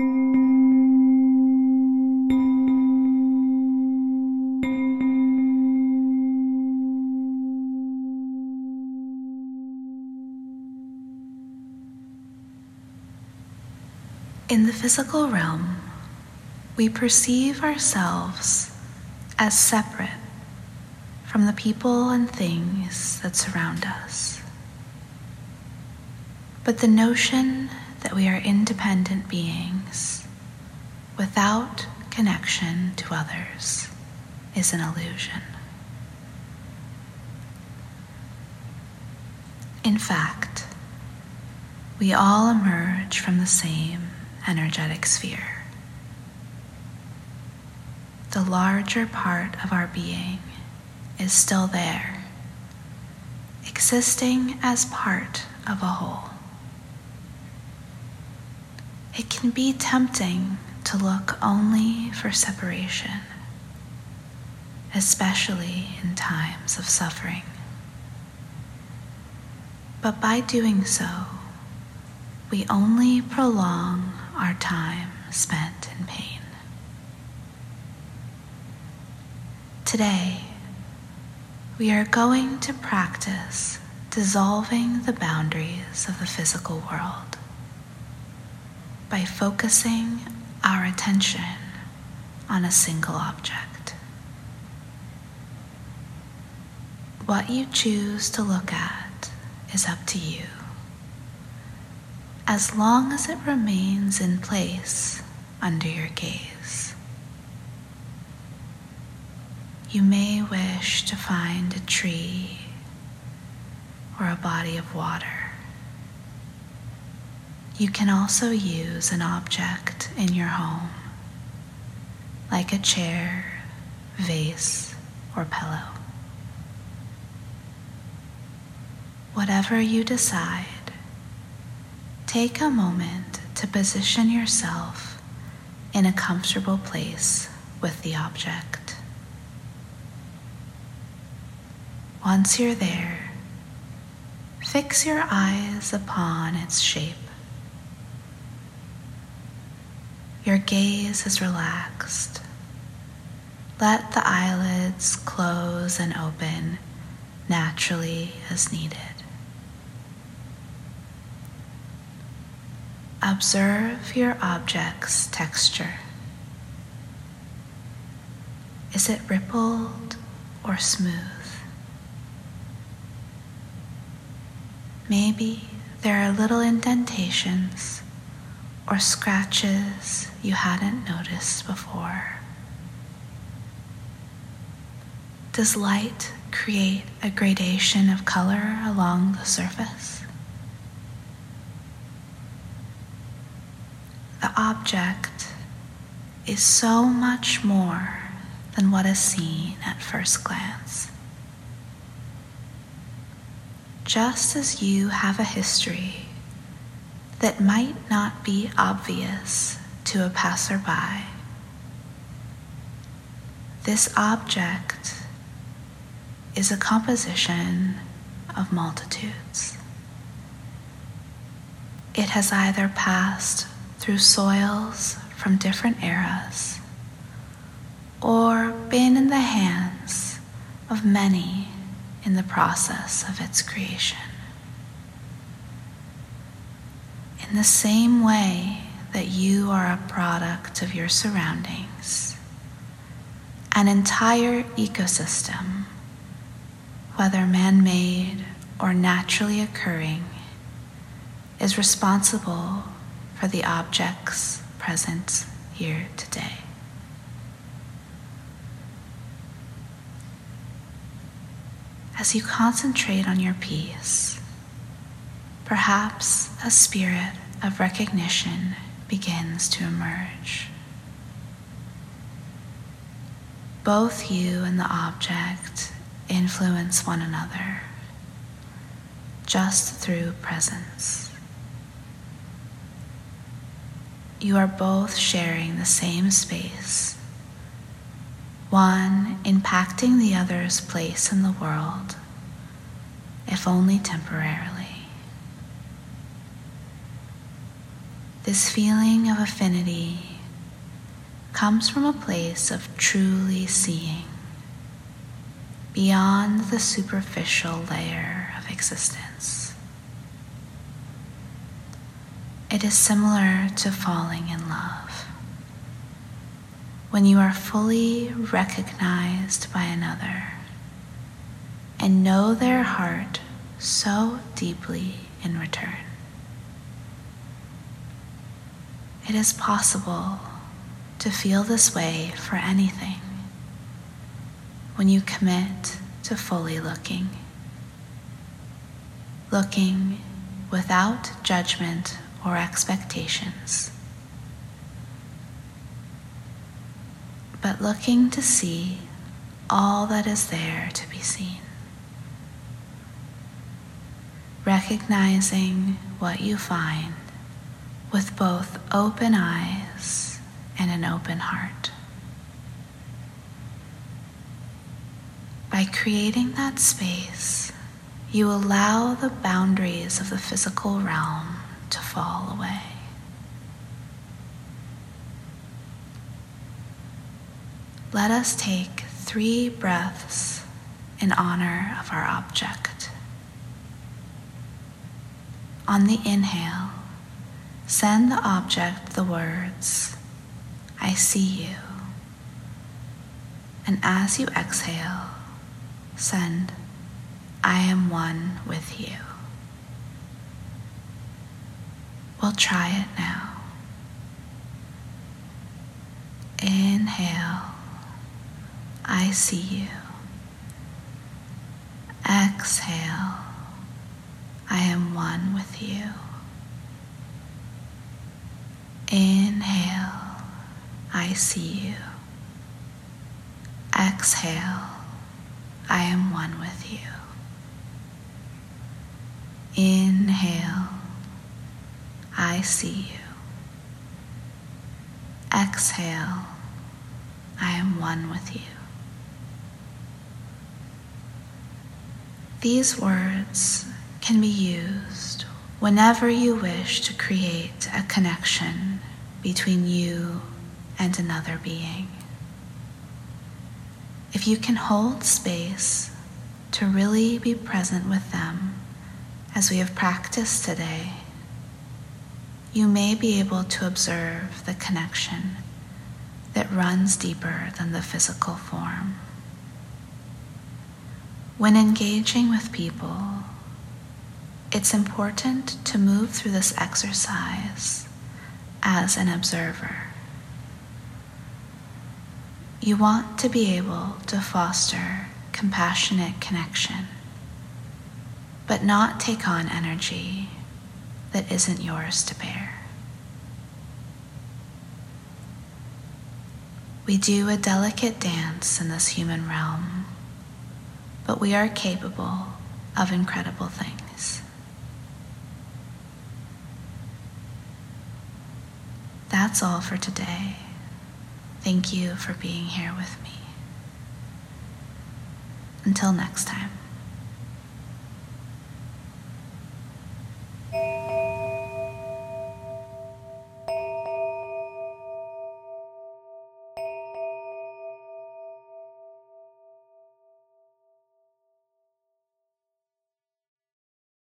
In the physical realm, we perceive ourselves as separate from the people and things that surround us. But the notion that we are independent beings without connection to others is an illusion. In fact, we all emerge from the same energetic sphere. The larger part of our being is still there, existing as part of a whole. It can be tempting to look only for separation, especially in times of suffering. But by doing so, we only prolong our time spent in pain. Today, we are going to practice dissolving the boundaries of the physical world by focusing our attention on a single object. What you choose to look at is up to you as long as it remains in place under your gaze. You may wish to find a tree or a body of water. You can also use an object in your home, like a chair, vase, or pillow. Whatever you decide, Take a moment to position yourself in a comfortable place with the object. Once you're there, fix your eyes upon its shape. Your gaze is relaxed. Let the eyelids close and open naturally as needed. Observe your object's texture. Is it rippled or smooth? Maybe there are little indentations or scratches you hadn't noticed before. Does light create a gradation of color along the surface? the object is so much more than what is seen at first glance. Just as you have a history that might not be obvious to a passerby, this object is a composition of multitudes. It has either passed through soils from different eras, or been in the hands of many in the process of its creation. In the same way that you are a product of your surroundings, an entire ecosystem, whether man made or naturally occurring, is responsible for the objects present here today. As you concentrate on your peace, perhaps a spirit of recognition begins to emerge. Both you and the object influence one another just through presence. you are both sharing the same space, one impacting the other's place in the world, if only temporarily. This feeling of affinity comes from a place of truly seeing beyond the superficial layer of existence. It is similar to falling in love. When you are fully recognized by another and know their heart so deeply in return. It is possible to feel this way for anything when you commit to fully looking. Looking without judgment or expectations, but looking to see all that is there to be seen. Recognizing what you find with both open eyes and an open heart. By creating that space, you allow the boundaries of the physical realm to fall away. Let us take three breaths in honor of our object. On the inhale, send the object the words, I see you. And as you exhale, send, I am one with you. We'll try it now. Inhale, I see you. Exhale, I am one with you. Inhale, I see you. Exhale, I am one with you. Inhale, I see you. Exhale, I am one with you. These words can be used whenever you wish to create a connection between you and another being. If you can hold space to really be present with them, as we have practiced today, you may be able to observe the connection that runs deeper than the physical form. When engaging with people, it's important to move through this exercise as an observer. You want to be able to foster compassionate connection, but not take on energy that isn't yours to bear. We do a delicate dance in this human realm, but we are capable of incredible things. That's all for today. Thank you for being here with me. Until next time.